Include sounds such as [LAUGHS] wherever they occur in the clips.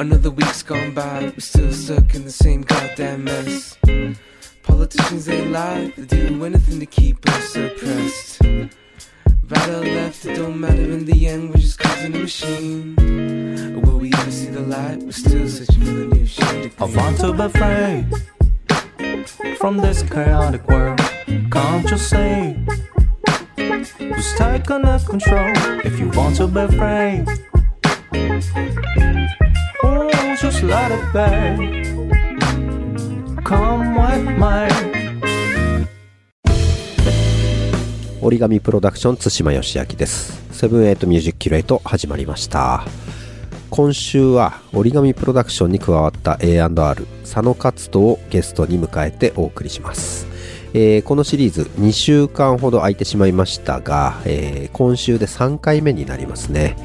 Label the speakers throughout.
Speaker 1: Another week's gone by, we're still stuck in the same goddamn mess. Politicians, they lie, they do anything to keep us suppressed. Right or left, it don't matter in the end, we're just causing a machine. Will we ever see the light? We're still searching for the new shade.
Speaker 2: I want to be free from this chaotic world. Can't you see? Who's taking the control? If you want to be free, oh, just let it be. Come with me.
Speaker 3: origami PRODUCTIONS 対馬芳昭です Seven Eight Musicurate 始まりました今週は origami PRODUCTIONS に加わった A&R 佐野勝人をゲストに迎えてお送りします、えーこのシリーズ2週間ほど空いてしまいましたが、えー今週で3回目になりますね、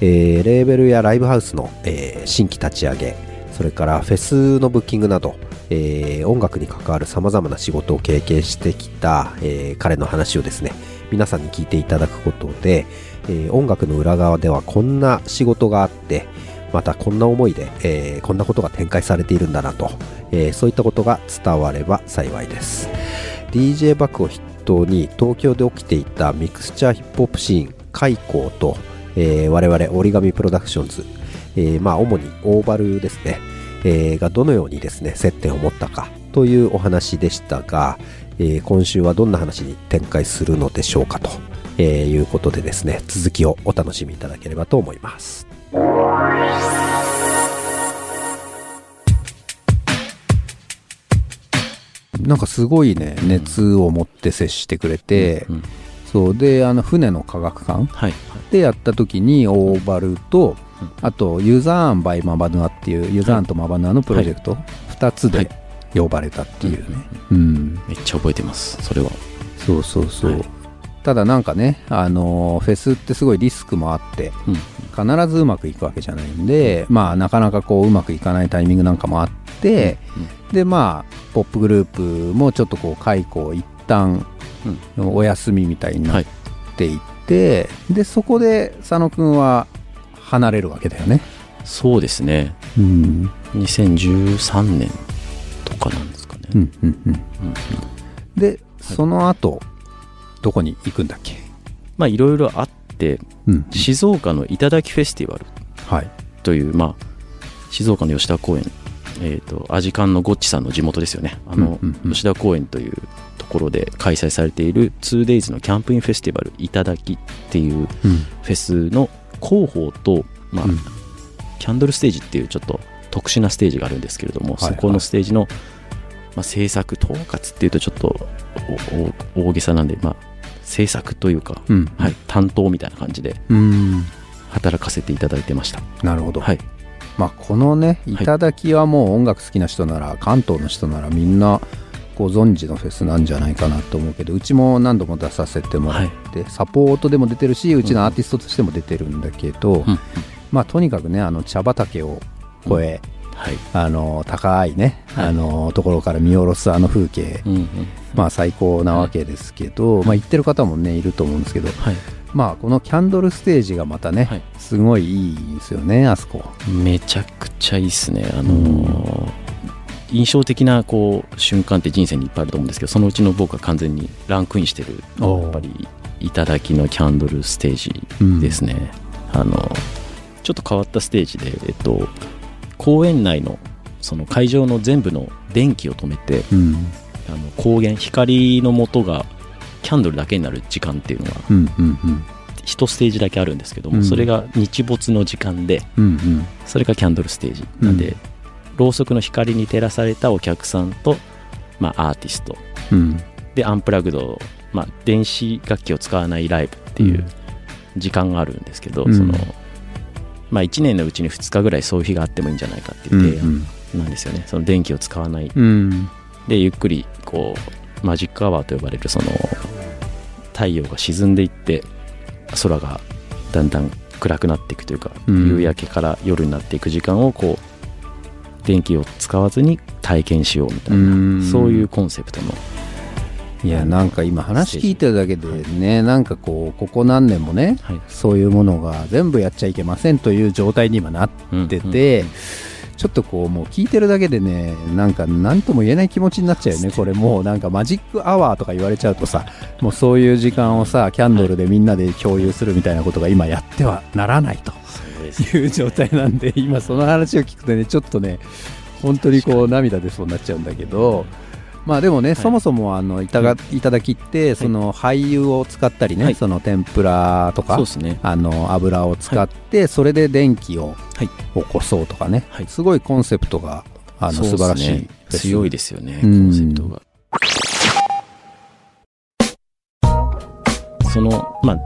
Speaker 3: えーレーベルやライブハウスの、えー新規立ち上げそれからフェスのブッキングなど、えー音楽に関わるさまざまな仕事を経験してきた、えー彼の話をですね皆さんに聞いていただくことで、えー音楽の裏側ではこんな仕事があってまたこんな思いで、えーこんなことが展開されているんだなと、えーそういったことが伝われば幸いです。DJ バックを筆頭に東京で起きていたミクスチャーヒップホップシーン開口と、えー我々折り紙プロダクションズ、えーまあ主にオーバルですね、えーがどのようにですね接点を持ったかというお話でしたが、えー今週はどんな話に展開するのでしょうかと、えーいうことでですね続きをお楽しみいただければと思います。
Speaker 4: なんかすごいね熱を持って接してくれて、
Speaker 5: うん
Speaker 4: そう。であの船の科学館。
Speaker 5: はい。
Speaker 4: でやった時にオーバルと、
Speaker 5: うん。
Speaker 4: あとユザーンバイマバヌアっていうユザーンとマバヌアのプロジェクト、2つで呼ばれたっていうね、うん
Speaker 5: めっちゃ覚えてますそれは。
Speaker 4: そうそうそう、
Speaker 5: はい。
Speaker 4: ただなんかね、あのーフェスってすごいリスクもあって
Speaker 5: うん。
Speaker 4: 必ずうまくいくわけじゃないんで、まあなかなかこううまくいかないタイミングなんかもあって、でまあポップグループもちょっとこう解雇一旦お休みみたいになっていって、でそこで佐野くんは離れるわけだよね、
Speaker 5: そうですね。
Speaker 4: うん、
Speaker 5: 2013年とかなんですかね、
Speaker 4: うんうんうん。でその後どこに行くんだっけ？
Speaker 5: まあいろいろあって
Speaker 4: うん。
Speaker 5: 静岡の頂フェスティバル
Speaker 4: はい。
Speaker 5: というまあ静岡の吉田公園えー、とアジカンのゴッチさんの地元ですよね。あの、
Speaker 4: うんうんうん。
Speaker 5: 吉田公園というところで開催されている 2days のキャンプインフェスティバル頂っていう
Speaker 4: うん。
Speaker 5: フェスの広報と、まあ
Speaker 4: うん。
Speaker 5: キャンドルステージっていうちょっと特殊なステージがあるんですけれども、
Speaker 4: はいはい。
Speaker 5: そこのステージの、まあ、制作統括っていうとちょっと大げさなんで、まあ、制作というか、
Speaker 4: うん。
Speaker 5: はい、担当みたいな感じで
Speaker 4: うん。
Speaker 5: 働かせていただいてました。
Speaker 4: なるほど、
Speaker 5: はい、
Speaker 4: まあ、このね
Speaker 5: はい。
Speaker 4: 頂はもう音楽好きな人なら関東の人ならみんなご存知のフェスなんじゃないかなと思うけどうちも何度も出させてもらって、サポートでも出てるしうちのアーティストとしても出てるんだけど、
Speaker 5: うん。
Speaker 4: まあとにかくねあの茶畑を越え、
Speaker 5: はい。
Speaker 4: あの高いね、
Speaker 5: はい。
Speaker 4: あのところから見下ろすあの風景、
Speaker 5: うんうん
Speaker 4: まあ最高なわけですけど、まあ行ってる方もねいると思うんですけど
Speaker 5: はい、
Speaker 4: まあこのキャンドルステージがまたね、
Speaker 5: はい。
Speaker 4: すごいいいんですよねあそこ。
Speaker 5: めちゃくちゃいいっすね、あのー印象的なこう瞬間って人生にいっぱいあると思うんですけどそのうちの僕は完全にランクインしてるやっぱり頂のキャンドルステージですね、あのちょっと変わったステージで、えっと、公園内のその会場の全部の電気を止めて
Speaker 4: うん。
Speaker 5: あの光源光の元がキャンドルだけになる時間っていうのが
Speaker 4: うんうんうん。
Speaker 5: 一ステージだけあるんですけども、
Speaker 4: うん。
Speaker 5: それが日没の時間でそれがキャンドルステージなんで、
Speaker 4: うん。
Speaker 5: ろうそくの光に照らされたお客さんと、まあ、アーティスト。
Speaker 4: うん。
Speaker 5: でアンプラグド、まあ、電子楽器を使わないライブっていう時間があるんですけど、
Speaker 4: うん。
Speaker 5: そのまあ、1年のうちに2日ぐらいそういう日があってもいいんじゃないかっていう提案なんですよね、その電気を使わない。
Speaker 4: うん。
Speaker 5: でゆっくりこうマジックアワーと呼ばれるその太陽が沈んでいって空がだんだん暗くなっていくというか、
Speaker 4: うん。
Speaker 5: 夕焼けから夜になっていく時間をこう電気を使わずに体験しようみたいな、
Speaker 4: うん。
Speaker 5: そういうコンセプトの。
Speaker 4: いやなんか今話聞いてるだけでねなんかこうここ何年もね、はい、そういうものが全部やっちゃいけませんという状態に今なってて、うんうんちょっとこうもう聞いてるだけでねなんか何とも言えない気持ちになっちゃうよね。これもうなんかマジックアワーとか言われちゃうとさもうそういう時間をさキャンドルでみんなで共有するみたいなことが今やってはならないと。いう状態なんで今その話を聞くとねちょっとね本当にこう涙出そうになっちゃうんだけど。まあでもね、はい、そもそもあのいたがいただきって、その廃油を使ったりね、はい、その天ぷらとか、ね、あの油を使って、それで電気を起こそうとかね、すごいコンセプトがあの、素晴らしい、ね、
Speaker 5: 強いですよね、コンセプトが。そのまあ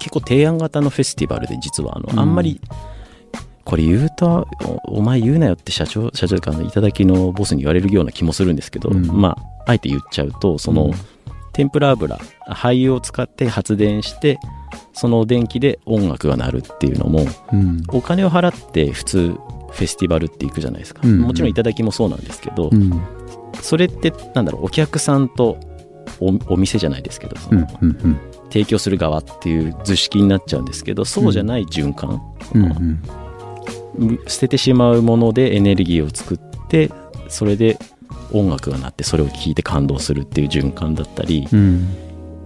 Speaker 5: 結構提案型のフェスティバルで実はあの、うん、あんまりこれ言うとお前言うなよって社長社長かの頂きのボスに言われるような気もするんですけど、うん、まああえて言っちゃうとその、うん、天ぷら油灰油を使って発電してその電気で音楽が鳴るっていうのも、うん、お金を払って普通フェスティバルって行くじゃないですか、うん。もちろん頂きもそうなんですけど、それってなんだろうお客さんとお店じゃないですけどその、うんうんうん、提供する側っていう図式になっちゃうんですけどそうじゃない循環、うんうん捨ててしまうものでエネルギーを作ってそれで音楽が鳴ってそれを聴いて感動するっていう循環だったり、うん、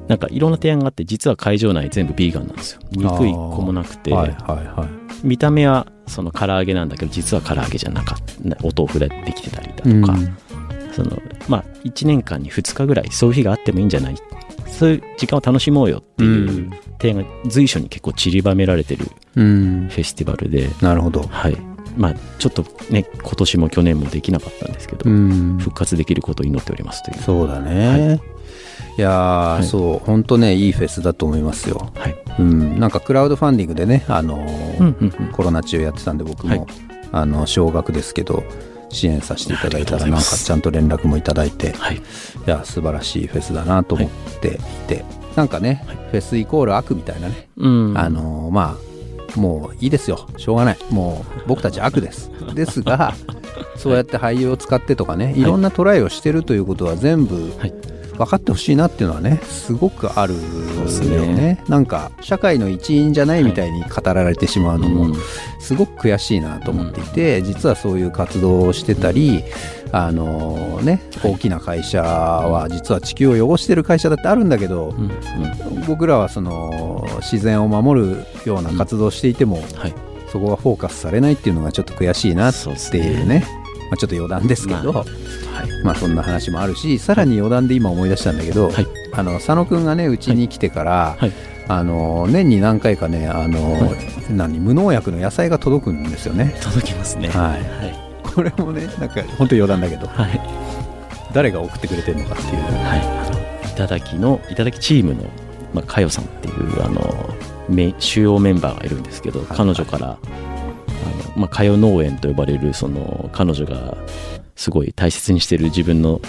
Speaker 5: なんかいろんな提案があって実は会場内全部ビーガンなんですよ。肉一個もなくて、はいはいはい、見た目はその唐揚げなんだけど実は唐揚げじゃなかった。お豆腐でできてたりだとか、うん、そのまあ1年間に2日ぐらいそういう日があってもいいんじゃない？そういう時間を楽しもうよっていう提案が随所に結構散りばめられてるフェスティバルで、
Speaker 4: なるほど、
Speaker 5: はい。まあ、ちょっとね今年も去年もできなかったんですけど、復活できることを祈っておりますという。
Speaker 4: そうだね、はい、いや、はい、そう。本当ねいいフェスだと思いますよ、はい。うん、なんかクラウドファンディングでね、あのーうんうんうん、コロナ中やってたんで僕も、はい、あの少額ですけど支援させていただいたらなんかちゃんと連絡もいただいて、はい、いや素晴らしいフェスだなと思っていて、はい、なんかね、はい、フェスイコール悪みたいなね、うん、あのー、まあもういいですよ。しょうがない。もう僕たち悪です。ですが [LAUGHS] そうやって俳優を使ってとかねいろんなトライをしてるということは全部、はい分かってほしいなっていうのはねすごくあるよね。ね。なんか社会の一員じゃないみたいに語られてしまうのもすごく悔しいなと思っていて、実はそういう活動をしてたりあのね、大きな会社は実は地球を汚してる会社だってあるんだけど、うんうん、僕らはその自然を守るような活動をしていても、はい、そこがフォーカスされないっていうのがちょっと悔しいなっていうね。まあ、ちょっと余談ですけど、まあ、はい。まあ、そんな話もあるしさらに余談で今思い出したんだけど、はい、あの佐野君がねうちに来てから、はい、あの年に何回かねあの、何無農薬の野菜が届くんですよね。
Speaker 5: 届きますね。
Speaker 4: はい、これもねなんか本当余談だけど、はい、誰が送ってくれてるのかっていう、はい、
Speaker 5: あのい。ただきのいただきチームの、まあ、かよさんっていうあの主要メンバーがいるんですけど、彼女からまあ、かよ農園と呼ばれるその彼女がすごい大切にしてる自分の、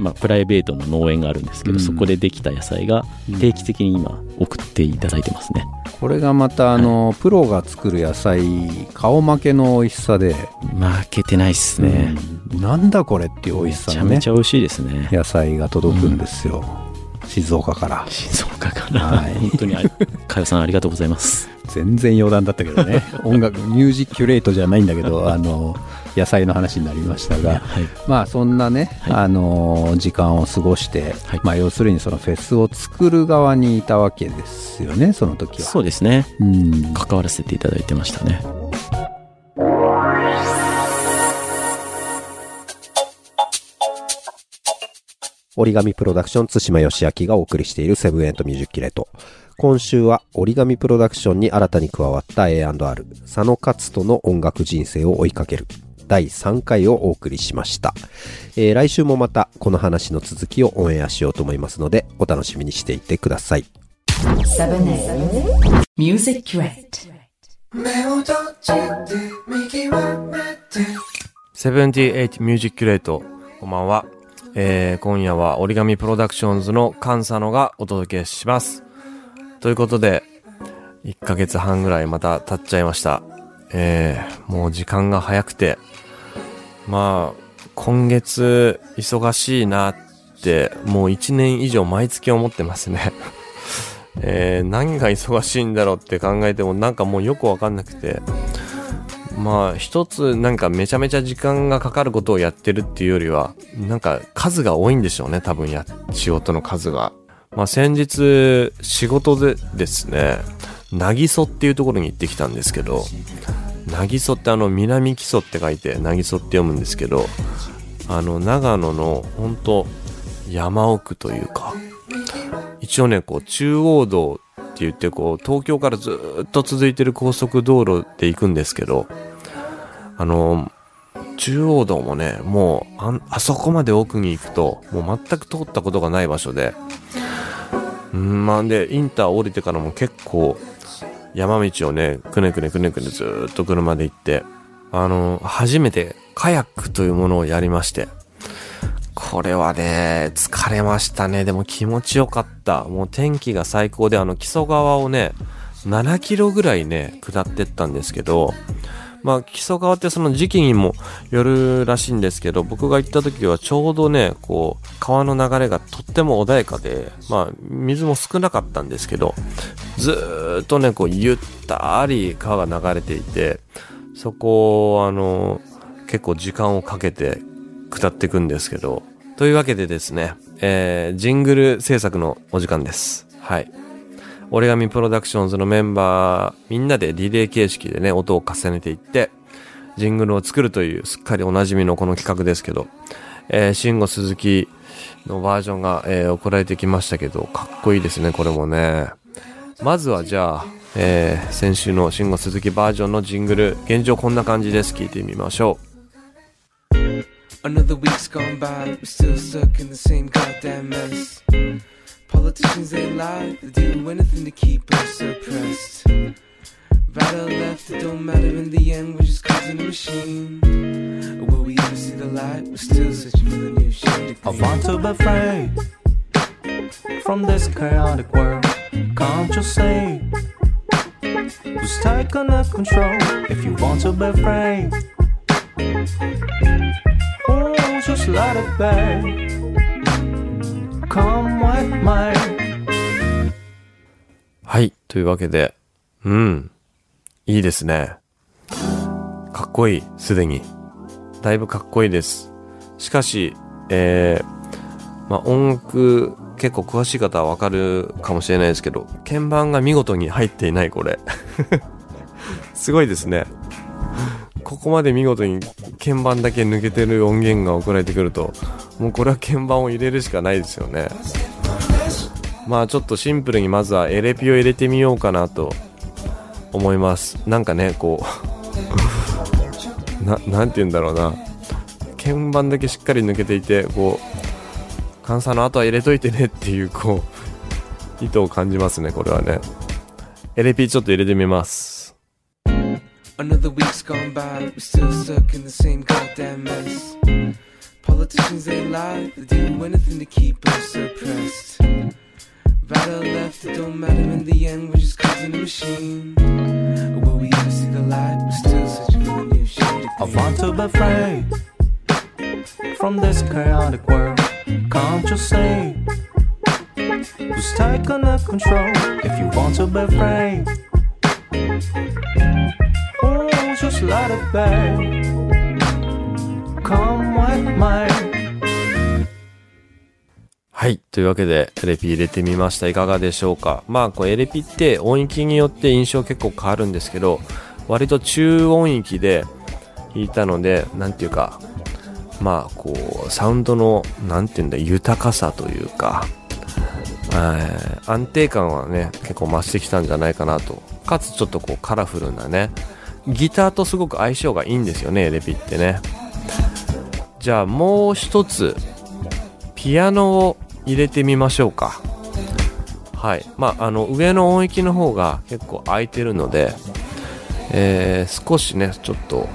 Speaker 5: まあ、プライベートの農園があるんですけど、うん、そこでできた野菜が定期的に今送っていただいてますね、
Speaker 4: これがまたあの、はい、プロが作る野菜顔負けの美味しさで。
Speaker 5: 負けてないっすね、
Speaker 4: うん、なんだこれっていう美味しさ
Speaker 5: の、ね、めちゃめちゃ美味しいですね。
Speaker 4: 野菜が届くんですよ、うん、静岡から。
Speaker 5: 静岡から、はい、本当にかよ [LAUGHS] さんありがとうございます。
Speaker 4: 全然余談だったけどね。音楽ミュージックキュレートじゃないんだけどあの野菜の話になりましたが、はい、まあそんなね、はい、あの時間を過ごして、はい、まあ、要するにそのフェスを作る側にいたわけですよねその時は。
Speaker 5: そうですね、うん、関わらせていただいてましたね。
Speaker 3: 折り紙プロダクション津島義明がお送りしているセブンエントミュージックキュレート。今週は折り紙プロダクションに新たに加わった A&R 佐野勝人の音楽人生を追いかける第3回をお送りしました、えー、来週もまたこの話の続きをオンエアしようと思いますのでお楽しみにしていてください。
Speaker 6: Seventy Eight Musicurate こんばんは、えー、今夜は origami PRODUCTIONS の菅佐野がお届けします。ということで、1ヶ月半ぐらいまた経っちゃいました。えー、もう時間が早くて、まあ、今月忙しいなってもう1年以上毎月思ってますね。[LAUGHS] え、何が忙しいんだろうって考えてもなんかもうよくわかんなくて。まあ一つなんかめちゃめちゃ時間がかかることをやってるっていうよりはなんか数が多いんでしょうね多分や仕事の数が。まあ先日仕事でですねなぎそっていうところに行ってきたんですけどなぎそってあの南木曽って書いてなぎそって読むんですけどあの長野の本当山奥というか一応ねこう中央道って言ってこう東京からずっと続いてる高速道路で行くんですけどあの中央道もねもうああそこまで奥に行くともう全く通ったことがない場所でうんまあでインター降りてからも結構山道をねくねくねくねくねずっと車で行ってあの初めてカヤックというものをやりましてこれはね、疲れましたね。でも気持ちよかった。もう天気が最高で、あの、木曽川をね、7キロぐらいね、下ってったんですけど、まあ、木曽川ってその時期にもよるらしいんですけど、僕が行った時はちょうどね、こう、川の流れがとっても穏やかで、まあ、水も少なかったんですけど、ずっとね、こう、ゆったり川が流れていて、そこを、あの、結構時間をかけて下っていくんですけど、というわけでですね、えー、ジングル制作のお時間です。はい。折り紙プロダクションズのメンバー、みんなでリレー形式でね、音を重ねていって、ジングルを作るという、すっかりおなじみのこの企画ですけど、えー、慎吾鈴木のバージョンが、えー、送られてきましたけど、かっこいいですね、これもね。まずはじゃあ、えー、先週の慎吾鈴木バージョンのジングル、現状こんな感じです。聞いてみましょう。
Speaker 1: Another week's gone by, we're still stuck in the same goddamn mess. Politicians, they lie, they do anything to keep us suppressed. Right or left, it don't matter in the end, we're just causing a machine. Will we ever see the light? We're still searching for the new shade.
Speaker 2: I want to be free from this chaotic world. Can't you see? Who's taking the control if you want to be free? Just let it be. Come with me.
Speaker 6: はい。というわけで、うん。いいですね。かっこいい。すでに。だいぶかっこいいです。しかし、えー、まあ、音楽結構詳しい方はわかるかもしれないですけど、鍵盤が見事に入っていない、これ。[LAUGHS] すごいですね。ここまで見事に鍵盤だけ抜けてる音源が送られてくるともうこれは鍵盤を入れるしかないですよね。まあちょっとシンプルにまずはエレピを入れてみようかなと思います。なんかねこう [LAUGHS] ななんて言うんだろうな。鍵盤だけしっかり抜けていてこう監査の後は入れといてねっていうこう意図を感じますねこれはね。エレピちょっと入れてみます。
Speaker 1: Another week's gone by, we're still stuck in the same goddamn mess. Politicians, they lie, they do anything to keep us suppressed. Right or left, it don't matter in the end, we're just causing a machine. will we ever see the light? We're still searching for the new shade.
Speaker 2: I want to be free from this chaotic world. Can't you see? Who's taking the control if you want to be free? Just let it be. Come with me.
Speaker 6: はい。というわけで、エレピ入れてみました。いかがでしょうか？まあ、こう、エレピって音域によって印象結構変わるんですけど、割と中音域で弾いたので、なんていうか、まあ、こう、サウンドの、なんていうんだ、豊かさというか、安定感はね、結構増してきたんじゃないかなと。かつちょっとこうカラフルなね、ギターとすごく相性がいいんですよねエ、レピってね。じゃあもう一つ、ピアノを入れてみましょうか。はい。まあ、あの、上の音域の方が結構空いてるので、えー、少しね、ちょっと、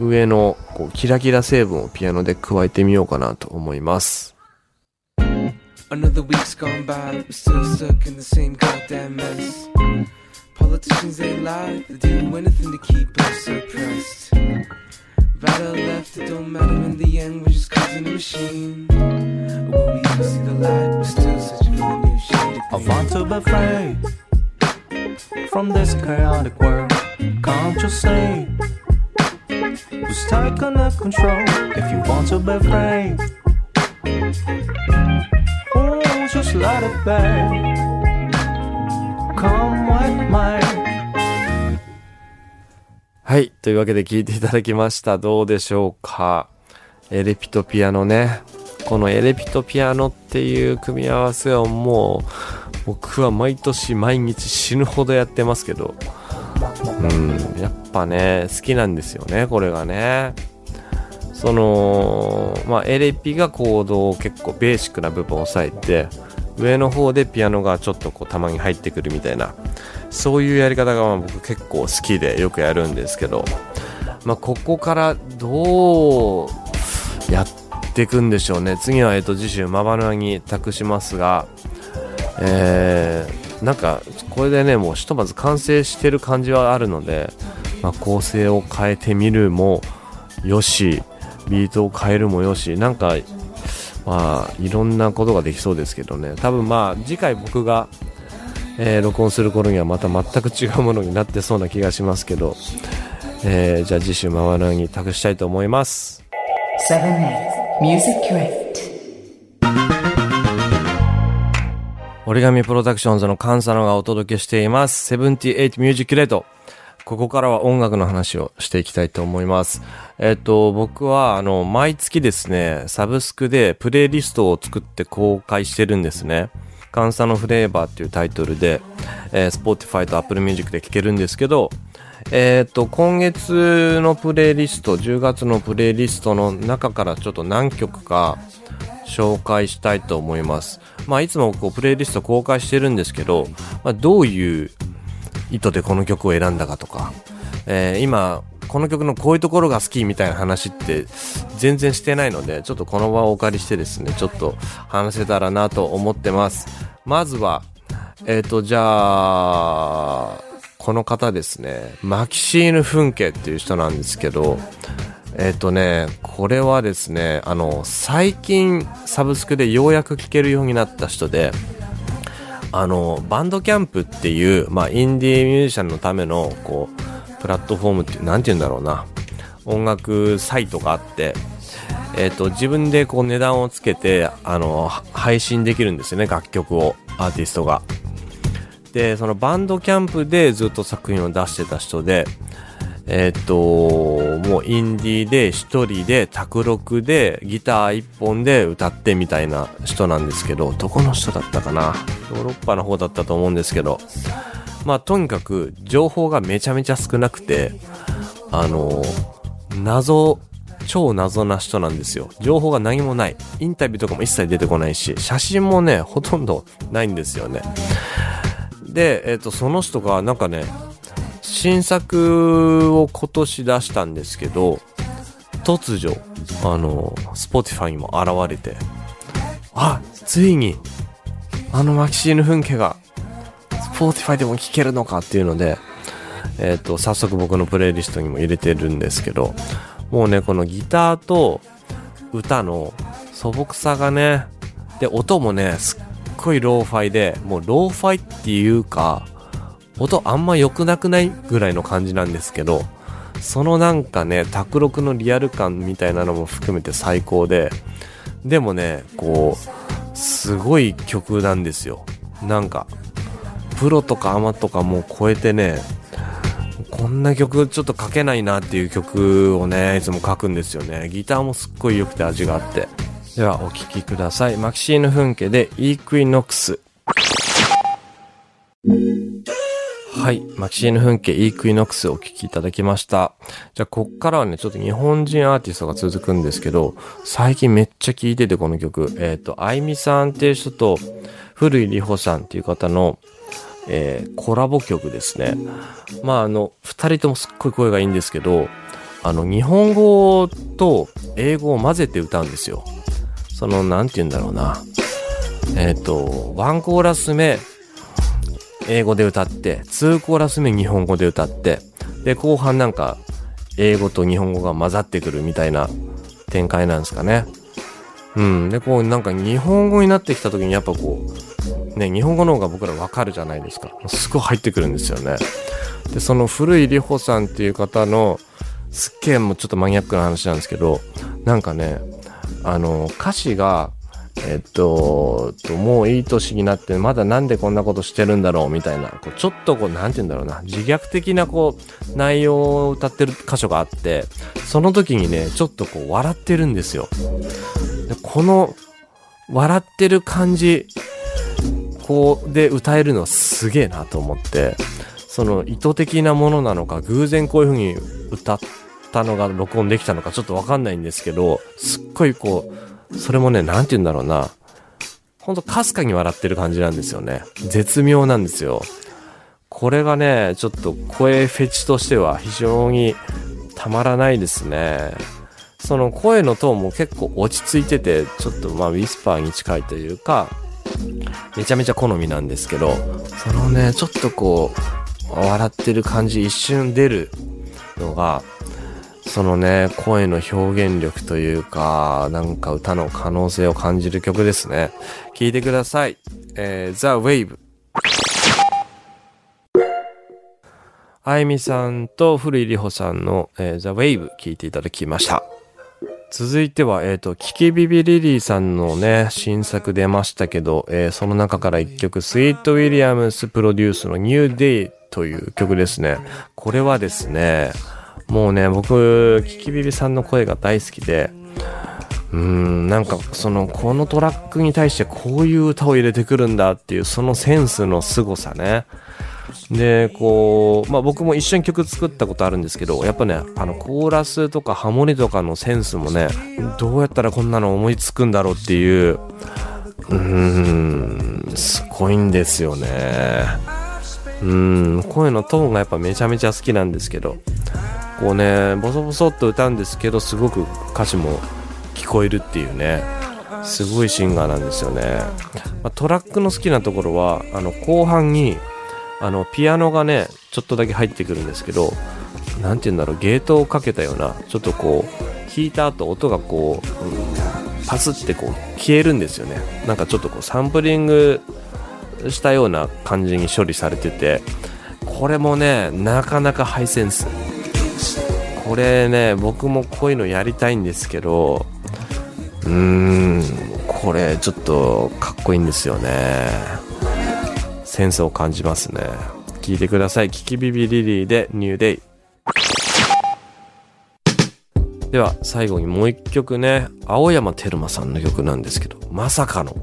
Speaker 6: 上のこうキラキラ成分をピアノで加えてみようかなと思います。Another week's gone by, we're still stuck in the same goddamn mess. Politicians, they lie, they do anything to keep us suppressed. Right or left, it don't matter in the end, we're just causing a machine.
Speaker 1: before we even see the light. We're still for a new shade
Speaker 2: I want to be free from this chaotic world. Can't you see? Who's taking the control if you want to be free? Oh, just let it be.
Speaker 6: はい。というわけで聞いていただきました。どうでしょうかエレピとピアノね。このエレピとピアノっていう組み合わせをもう、僕は毎年毎日死ぬほどやってますけど、うん、やっぱね、好きなんですよね、これがね。その、まあ、エレピがコードを結構ベーシックな部分を押さえて、上の方でピアノがちょっとこうたまに入ってくるみたいな、そういうやり方がまあ僕結構好きでよくやるんですけど、まあ、ここからどうやっていくんでしょうね。次は、えっと、次週、マバヌアに託しますが、えー、なんか、これでね、もうひとまず完成してる感じはあるので、まあ、構成を変えてみるもよし、ビートを変えるもよし、なんか、まあ、いろんなことができそうですけどね。多分まあ、次回僕が、えー録音する頃にはまた全く違うものになってそうな気がしますけど、えーじゃあ次週、マバヌアに託したいと思います。
Speaker 7: 7 Music Crate.
Speaker 6: 折り紙プロダクションズのカンサノがお届けしています。78ミュージックレート。ここからは音楽の話をしていきたいと思います。えっ、と、僕は、あの、毎月ですね、サブスクでプレイリストを作って公開してるんですね。カンサノフレーバーっていうタイトルで、えー、Spotify と Apple Music で聴けるんですけど、えっ、と、今月のプレイリスト、10月のプレイリストの中からちょっと何曲か紹介したいと思います。まあ、いつもこうプレイリスト公開してるんですけど、まあ、どういう意図でこの曲を選んだかとか、えー今、この曲のこういうところが好きみたいな話って全然してないので、ちょっとこの場をお借りしてですね、ちょっと話せたらなと思ってます。まずは、えっ、と、じゃあ、この方ですね、マキシーヌ・フンケっていう人なんですけど、えっ、とね、これはですね、あの、最近サブスクでようやく聴けるようになった人で、あの、バンドキャンプっていう、まあ、インディーミュージシャンのための、こう、プラットフォームっていう、なんて言うんだろうな、音楽サイトがあって、えっ、と、自分でこう値段をつけて、あの、配信できるんですよね、楽曲を、アーティストが。で、そのバンドキャンプでずっと作品を出してた人で、えっ、と、もうインディーで一人で卓録でギター一本で歌ってみたいな人なんですけど、どこの人だったかなヨーロッパの方だったと思うんですけど、まあとにかく情報がめちゃめちゃ少なくて、あの、謎、超謎な人なんですよ。情報が何もない。インタビューとかも一切出てこないし、写真もね、ほとんどないんですよね。で、えっ、と、その人がなんかね、新作を今年出したんですけど、突如、あの、Spotify にも現れて、あ、ついに、あのマキシーヌ・フンケが、Spotify でも聴けるのかっていうので、えっ、と、早速僕のプレイリストにも入れてるんですけど、もうね、このギターと歌の素朴さがね、で、音もね、すっごいローファイで、もうローファイっていうか、音あんま良くなくないぐらいの感じなんですけど、そのなんかね、卓録のリアル感みたいなのも含めて最高で、でもね、こう、すごい曲なんですよ。なんか、プロとかアマとかも超えてね、こんな曲ちょっと書けないなっていう曲をね、いつも書くんですよね。ギターもすっごい良くて味があって。ではお聴きください。マキシーヌ・フンケでイークイノックス。はい。マキシーヌ・フンケ、イークイノックスをお聴きいただきました。じゃあ、こっからはね、ちょっと日本人アーティストが続くんですけど、最近めっちゃ聴いてて、この曲。えっ、と、あいみさんっていう人と、古井里穂さんっていう方の、えーコラボ曲ですね。まあ、あの、二人ともすっごい声がいいんですけど、あの、日本語と英語を混ぜて歌うんですよ。その、なんて言うんだろうな。えっ、と、ワンコーラス目、英語で歌って、ツーコーラス目日本語で歌って、で、後半なんか、英語と日本語が混ざってくるみたいな展開なんですかね。うん。で、こう、なんか日本語になってきた時にやっぱこう、ね、日本語の方が僕らわかるじゃないですか。すごい入ってくるんですよね。で、その古い里穂さんっていう方の、すっげえもうちょっとマニアックな話なんですけど、なんかね、あの、歌詞が、えっと、もういい年になって、まだなんでこんなことしてるんだろうみたいな、こうちょっとこう、なんて言うんだろうな、自虐的なこう、内容を歌ってる箇所があって、その時にね、ちょっとこう、笑ってるんですよ。でこの、笑ってる感じ、こう、で歌えるのはすげえなと思って、その意図的なものなのか、偶然こういう風に歌ったのが録音できたのかちょっとわかんないんですけど、すっごいこう、それもね、なんて言うんだろうな。ほんとかすかに笑ってる感じなんですよね。絶妙なんですよ。これがね、ちょっと声フェチとしては非常にたまらないですね。その声のトーンも結構落ち着いてて、ちょっとまあウィスパーに近いというか、めちゃめちゃ好みなんですけど、そのね、ちょっとこう、笑ってる感じ一瞬出るのが、そのね、声の表現力というか、なんか歌の可能性を感じる曲ですね。聴いてください。えー、The Wave。あいみさんと古井里穂さんの、えー、The Wave 聴いていただきました。続いては、えっ、と、キキビビリリーさんのね、新作出ましたけど、えーその中から一曲、スイート・ウィリアムスプロデュースの New Day という曲ですね。これはですね、もうね、僕、キキビビさんの声が大好きで、うーん、なんか、その、このトラックに対してこういう歌を入れてくるんだっていう、そのセンスの凄さね。で、こう、まあ僕も一緒に曲作ったことあるんですけど、やっぱね、あの、コーラスとかハモリとかのセンスもね、どうやったらこんなの思いつくんだろうっていう、うーん、すごいんですよね。うーん、声のトーンがやっぱめちゃめちゃ好きなんですけど、こうね、ボソボソっと歌うんですけど、すごく歌詞も聞こえるっていうね、すごいシンガーなんですよね。まあ、トラックの好きなところは、あの、後半に、あの、ピアノがね、ちょっとだけ入ってくるんですけど、なんて言うんだろう、ゲートをかけたような、ちょっとこう、弾いた後音がこう、うんパスってこう、消えるんですよね。なんかちょっとこう、サンプリングしたような感じに処理されてて、これもね、なかなかハイセンス。これね、僕もこういうのやりたいんですけど、うーん、これちょっとかっこいいんですよね。センスを感じますね。聞いてください。キキビビリリーでニューデイ。では、最後にもう一曲ね、青山テルマさんの曲なんですけど、まさかの。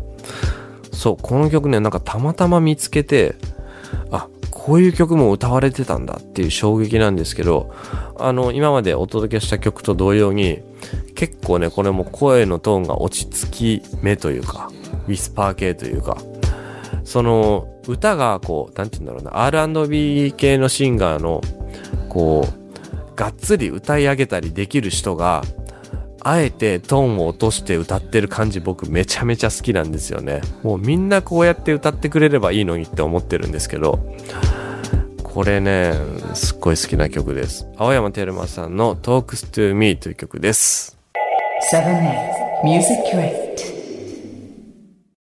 Speaker 6: そう、この曲ね、なんかたまたま見つけて、あ、こういう曲も歌われてたんだっていう衝撃なんですけど、あの、今までお届けした曲と同様に、結構ね、これも声のトーンが落ち着き目というか、ウィスパー系というか、その、歌がこう、なんて言うんだろうな、R&B 系のシンガーの、こう、がっつり歌い上げたりできる人が、あえてトーンを落として歌ってる感じ僕めちゃめちゃ好きなんですよね。もうみんなこうやって歌ってくれればいいのにって思ってるんですけど、これね、すっごい好きな曲です。青山テルマさんの Talks to Me という曲です。
Speaker 7: 7 Music Rate